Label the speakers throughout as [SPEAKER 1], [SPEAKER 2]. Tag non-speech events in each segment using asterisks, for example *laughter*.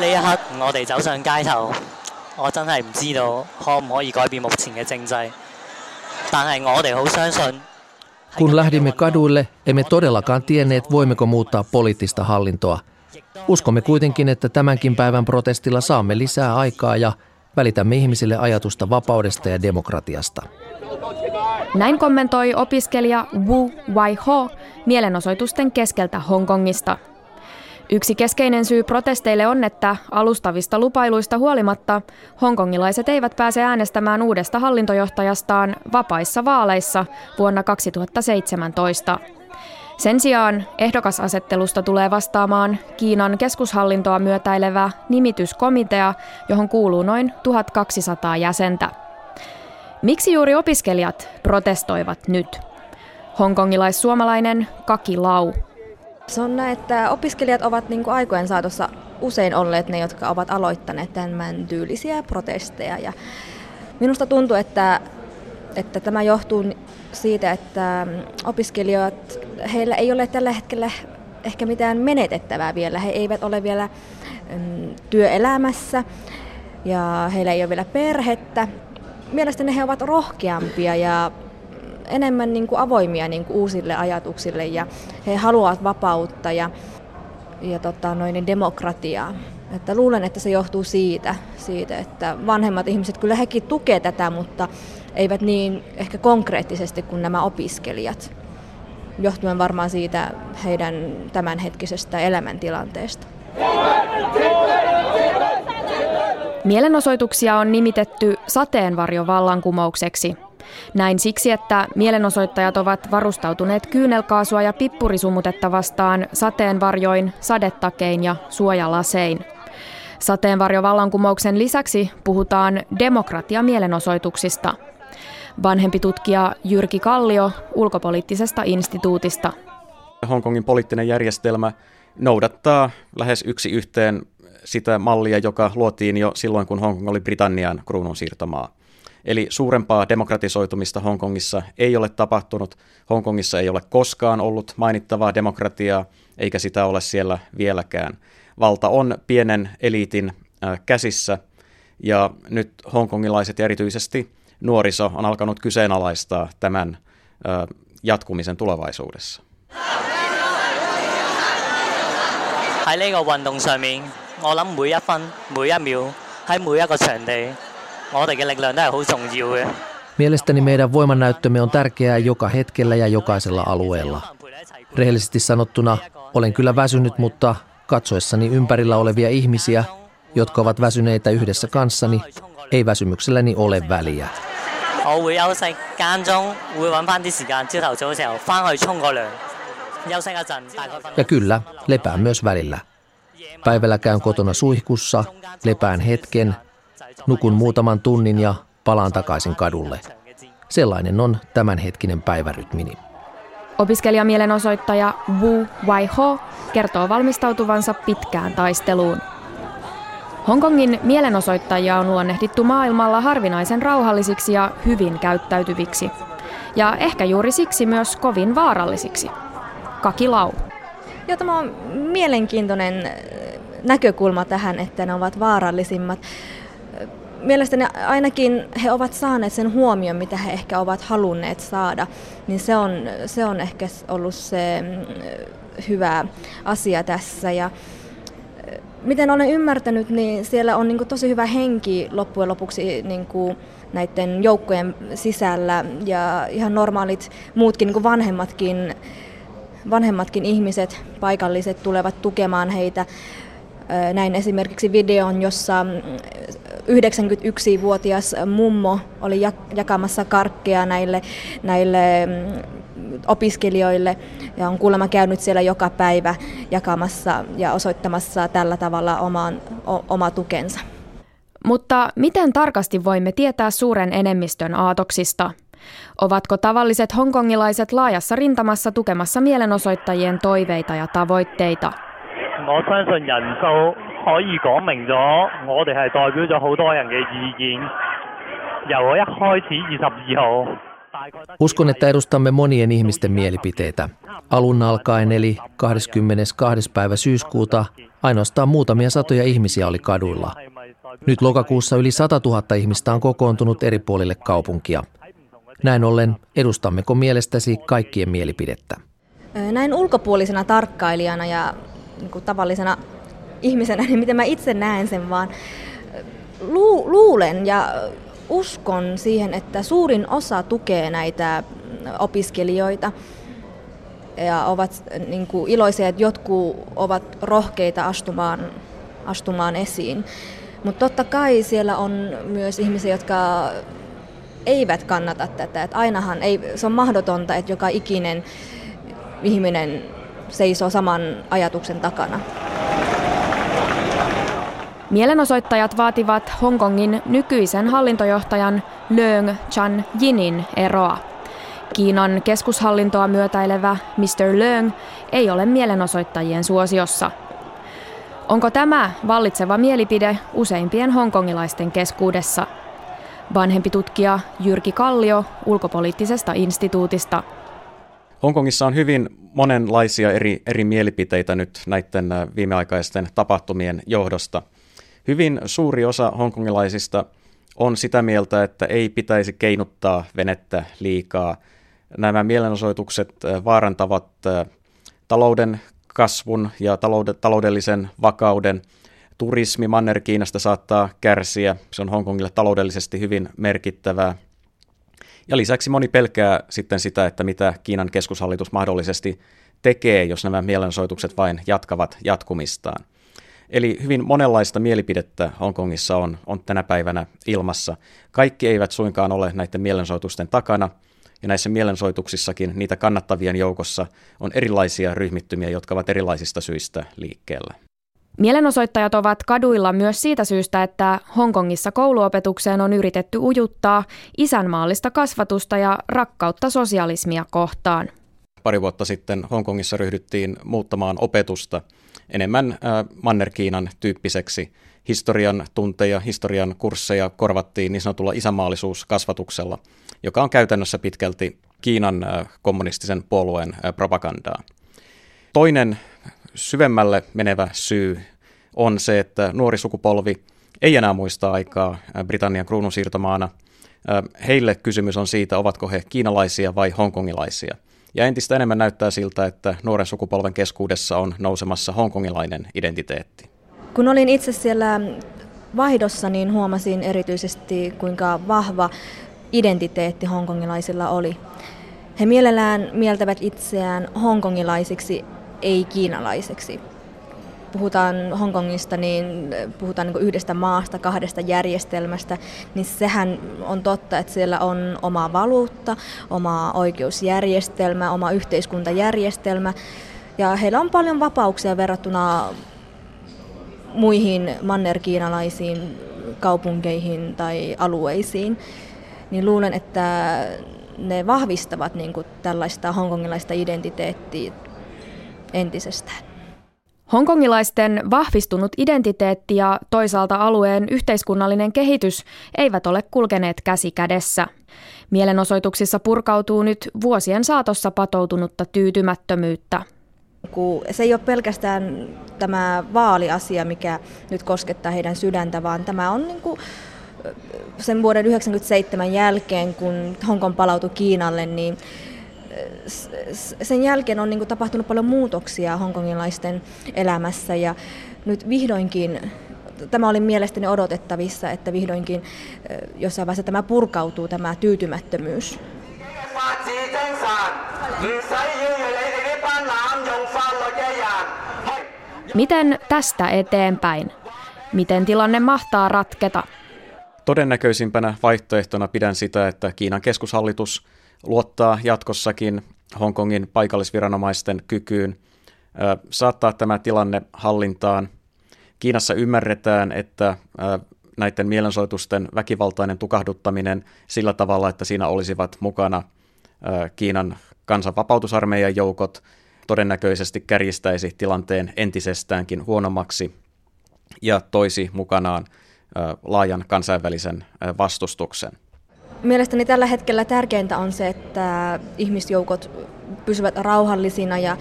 [SPEAKER 1] 呢一刻我哋走上街头，我真系唔知道可唔可以改变目前嘅政制，但系我哋好相信。
[SPEAKER 2] Kun lähdimme kaduille, emme todellakaan tienneet, voimmeko muuttaa poliittista hallintoa. Uskomme kuitenkin, että tämänkin päivän protestilla saamme lisää aikaa ja välitämme ihmisille ajatusta vapaudesta ja demokratiasta.
[SPEAKER 3] Näin kommentoi opiskelija Wu Wai-ho mielenosoitusten keskeltä Hongkongista. Yksi keskeinen syy protesteille on, että alustavista lupailuista huolimatta hongkongilaiset eivät pääse äänestämään uudesta hallintojohtajastaan vapaissa vaaleissa vuonna 2017. Sen sijaan ehdokasasettelusta tulee vastaamaan Kiinan keskushallintoa myötäilevä nimityskomitea, johon kuuluu noin 1200 jäsentä. Miksi juuri opiskelijat protestoivat nyt? Hongkongilais-suomalainen Kaki Lau.
[SPEAKER 4] Se on näin, että opiskelijat ovat niin kuin aikojen saatossa usein olleet ne, jotka ovat aloittaneet tämän tyylisiä protesteja. Ja minusta tuntuu, että, että tämä johtuu siitä, että opiskelijat, heillä ei ole tällä hetkellä ehkä mitään menetettävää vielä. He eivät ole vielä mm, työelämässä ja heillä ei ole vielä perhettä. Mielestäni he ovat rohkeampia ja enemmän niin kuin avoimia niin kuin uusille ajatuksille ja he haluavat vapautta ja, ja tota, noin, demokratiaa. Että luulen, että se johtuu siitä, siitä, että vanhemmat ihmiset kyllä hekin tukevat tätä, mutta eivät niin ehkä konkreettisesti kuin nämä opiskelijat, johtuen varmaan siitä heidän tämänhetkisestä elämäntilanteesta.
[SPEAKER 3] Mielenosoituksia on nimitetty sateenvarjovallankumoukseksi. Näin siksi, että mielenosoittajat ovat varustautuneet kyynelkaasua ja pippurisumutetta vastaan sateenvarjoin, sadetakein ja suojalasein. Sateenvarjovallankumouksen lisäksi puhutaan demokratia-mielenosoituksista. Vanhempi tutkija Jyrki Kallio ulkopoliittisesta instituutista.
[SPEAKER 5] Hongkongin poliittinen järjestelmä noudattaa lähes yksi yhteen sitä mallia, joka luotiin jo silloin, kun Hongkong oli Britannian kruunun siirtomaa. Eli suurempaa demokratisoitumista Hongkongissa ei ole tapahtunut. Hongkongissa ei ole koskaan ollut mainittavaa demokratiaa, eikä sitä ole siellä vieläkään. Valta on pienen eliitin käsissä, ja nyt hongkongilaiset ja erityisesti nuoriso on alkanut kyseenalaistaa tämän jatkumisen tulevaisuudessa.
[SPEAKER 1] 喺呢个运动上面，我谂每一分每一秒喺每一个场地， 我哋嘅力量都系好重要嘅。
[SPEAKER 2] Mielestäni meidän voimannäyttömme on tärkeää joka hetkellä ja jokaisella alueella. Rehellisesti sanottuna olen kyllä väsynyt, mutta katsoessani ympärillä olevia ihmisiä, jotka ovat väsyneitä yhdessä kanssani, ei väsymykselläni ole väliä.
[SPEAKER 1] 我会休息，间中会揾翻啲时间，朝头早嘅时候翻去冲个凉，休息一阵，大概瞓。
[SPEAKER 2] Ja kyllä, lepään myös välillä. Päivällä käyn kotona suihkussa, lepään hetken, nukun muutaman tunnin ja palaan takaisin kadulle. Sellainen on tämänhetkinen päivärytmini.
[SPEAKER 3] Opiskelijamielenosoittaja Wu Wai-ho kertoo valmistautuvansa pitkään taisteluun. Hongkongin mielenosoittajia on luonnehdittu maailmalla harvinaisen rauhallisiksi ja hyvin käyttäytyviksi. Ja ehkä juuri siksi myös kovin vaarallisiksi. Kaki Lau.
[SPEAKER 4] Joo, tämä on mielenkiintoinen näkökulma tähän, että ne ovat vaarallisimmat. Mielestäni ainakin he ovat saaneet sen huomion, mitä he ehkä ovat halunneet saada, niin se on, se on ehkä ollut se hyvä asia tässä. Ja miten olen ymmärtänyt, niin siellä on niin tosi hyvä henki loppujen lopuksi niin kuin näiden joukkojen sisällä ja ihan normaalit muutkin niin vanhemmatkin, vanhemmatkin ihmiset, paikalliset tulevat tukemaan heitä. Näin esimerkiksi videon, jossa 91-vuotias mummo oli jakamassa karkkeja näille, näille opiskelijoille ja on kuulemma käynyt siellä joka päivä jakamassa ja osoittamassa tällä tavalla oman, o, oma tukensa.
[SPEAKER 3] Mutta miten tarkasti voimme tietää suuren enemmistön aatoksista? Ovatko tavalliset hongkongilaiset laajassa rintamassa tukemassa mielenosoittajien toiveita ja tavoitteita?
[SPEAKER 6] 我相信人数可以讲明咗，我哋系代表咗好多人嘅意见。由我一开始二十二号
[SPEAKER 2] Uskon, että edustamme monien ihmisten mielipiteitä. Alun alkaen eli 22. päivä syyskuuta ainoastaan muutamia satoja ihmisiä oli kaduilla. Nyt lokakuussa yli 100 000 ihmistä on kokoontunut eri puolille kaupunkia. Näin ollen, edustammeko mielestäsi kaikkien mielipidettä?
[SPEAKER 4] Näin ulkopuolisena tarkkailijana ja niin kuin tavallisena ihmisenä, *laughs* niin miten mä itse näen sen, vaan lu- luulen ja uskon siihen, että suurin osa tukee näitä opiskelijoita ja ovat niin kuin, iloisia, että jotkut ovat rohkeita astumaan, astumaan esiin. Mutta totta kai siellä on myös ihmisiä, jotka eivät kannata tätä. Et ainahan ei, se on mahdotonta, että joka ikinen ihminen seisoo saman ajatuksen takana.
[SPEAKER 3] Mielenosoittajat vaativat Hongkongin nykyisen hallintojohtajan Leung Chan-jinin eroa. Kiinan keskushallintoa myötäilevä Mr. Leung ei ole mielenosoittajien suosiossa. Onko tämä vallitseva mielipide useimpien hongkongilaisten keskuudessa? Vanhempi tutkija Jyrki Kallio ulkopoliittisesta instituutista.
[SPEAKER 5] Hongkongissa on hyvin monenlaisia eri, eri mielipiteitä nyt näiden äh, viimeaikaisten tapahtumien johdosta. Hyvin suuri osa hongkongilaisista on sitä mieltä, että ei pitäisi keinuttaa venettä liikaa. Nämä mielenosoitukset äh, vaarantavat äh, talouden kasvun ja taloudellisen vakauden. Turismi Manner-Kiinasta saattaa kärsiä. Se on Hongkongille taloudellisesti hyvin merkittävää. Ja lisäksi moni pelkää sitten sitä, että mitä Kiinan keskushallitus mahdollisesti tekee, jos nämä mielenosoitukset vain jatkavat jatkumistaan. Eli hyvin monenlaista mielipidettä Hongkongissa on, on tänä päivänä ilmassa. Kaikki eivät suinkaan ole näiden mielenosoitusten takana, ja näissä mielenosoituksissakin niitä kannattavien joukossa on erilaisia ryhmittymiä, jotka ovat erilaisista syistä liikkeellä.
[SPEAKER 3] Mielenosoittajat ovat kaduilla myös siitä syystä, että Hongkongissa kouluopetukseen on yritetty ujuttaa isänmaallista kasvatusta ja rakkautta sosialismia kohtaan.
[SPEAKER 5] Pari vuotta sitten Hongkongissa ryhdyttiin muuttamaan opetusta enemmän äh, Manner-Kiinan tyyppiseksi. Historian tunteja, historian kursseja korvattiin niin sanotulla isänmaallisuuskasvatuksella, joka on käytännössä pitkälti Kiinan äh, kommunistisen puolueen äh, propagandaa. Toinen syvemmälle menevä syy on se, että nuori sukupolvi ei enää muista aikaa Britannian kruununsiirtomaana. Heille kysymys on siitä, ovatko he kiinalaisia vai hongkongilaisia. Ja entistä enemmän näyttää siltä, että nuoren sukupolven keskuudessa on nousemassa hongkongilainen identiteetti.
[SPEAKER 4] Kun olin itse siellä vaihdossa, niin huomasin erityisesti, kuinka vahva identiteetti hongkongilaisilla oli. He mielellään mieltävät itseään hongkongilaisiksi ei kiinalaiseksi. Puhutaan Hongkongista, niin puhutaan niin yhdestä maasta, kahdesta järjestelmästä, niin sehän on totta, että siellä on oma valuutta, oma oikeusjärjestelmä, oma yhteiskuntajärjestelmä, ja heillä on paljon vapauksia verrattuna muihin mannerkiinalaisiin kaupunkeihin tai alueisiin, niin luulen, että ne vahvistavat niin kuin tällaista hongkongilaista identiteettiä entisestään.
[SPEAKER 3] Hongkongilaisten vahvistunut identiteetti ja toisaalta alueen yhteiskunnallinen kehitys eivät ole kulkeneet käsi kädessä. Mielenosoituksissa purkautuu nyt vuosien saatossa patoutunutta tyytymättömyyttä.
[SPEAKER 4] Se ei ole pelkästään tämä vaaliasia, mikä nyt koskettaa heidän sydäntä, vaan tämä on niin kuin sen vuoden 1997 jälkeen, kun Hongkong palautui Kiinalle, niin sen jälkeen on niin kuin, tapahtunut paljon muutoksia hongkongilaisten elämässä ja nyt vihdoinkin tämä oli mielestäni odotettavissa, että vihdoinkin jossain vaiheessa tämä purkautuu, tämä tyytymättömyys.
[SPEAKER 3] Miten tästä eteenpäin? Miten tilanne mahtaa ratketa?
[SPEAKER 5] Todennäköisimpänä vaihtoehtona pidän sitä, että Kiinan keskushallitus luottaa jatkossakin Hongkongin paikallisviranomaisten kykyyn saattaa tämä tilanne hallintaan. Kiinassa ymmärretään, että näiden mielensoitusten väkivaltainen tukahduttaminen sillä tavalla, että siinä olisivat mukana Kiinan kansanvapautusarmeijan joukot, todennäköisesti kärjistäisi tilanteen entisestäänkin huonommaksi ja toisi mukanaan laajan kansainvälisen vastustuksen.
[SPEAKER 4] Mielestäni tällä hetkellä tärkeintä on se, että ihmisjoukot pysyvät rauhallisina ja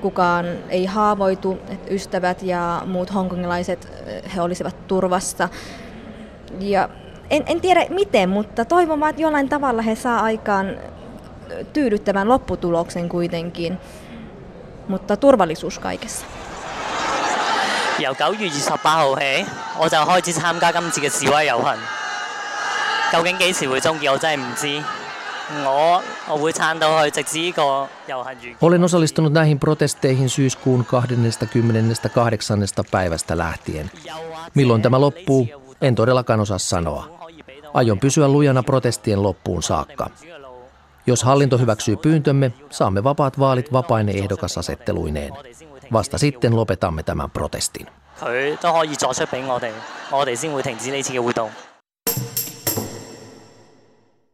[SPEAKER 4] kukaan ei haavoitu, että ystävät ja muut hongkongilaiset he olisivat turvassa. Ja en, en tiedä miten, mutta toivomaan, että jollain tavalla he saa aikaan tyydyttävän lopputuloksen kuitenkin, mutta turvallisuus kaikessa.
[SPEAKER 1] 由九月二十八号起，我就开始参加今次嘅示威游行。 究竟几时会终结，我真系唔知。我我会撑到去，直至呢个游行完。
[SPEAKER 2] Olen osallistunut näihin protesteihin syyskuun 28. päivästä lähtien. Milloin tämä loppuu, en todellakaan osaa sanoa. Aion pysyä lujana protestien loppuun saakka. Jos hallinto hyväksyy pyyntömme, saamme vapaat vaalit vapaine ehdokasasetteluineen. Vasta sitten lopetamme tämän protestin.
[SPEAKER 1] 佢都可以作出俾我哋，我哋先会停止呢次嘅活动。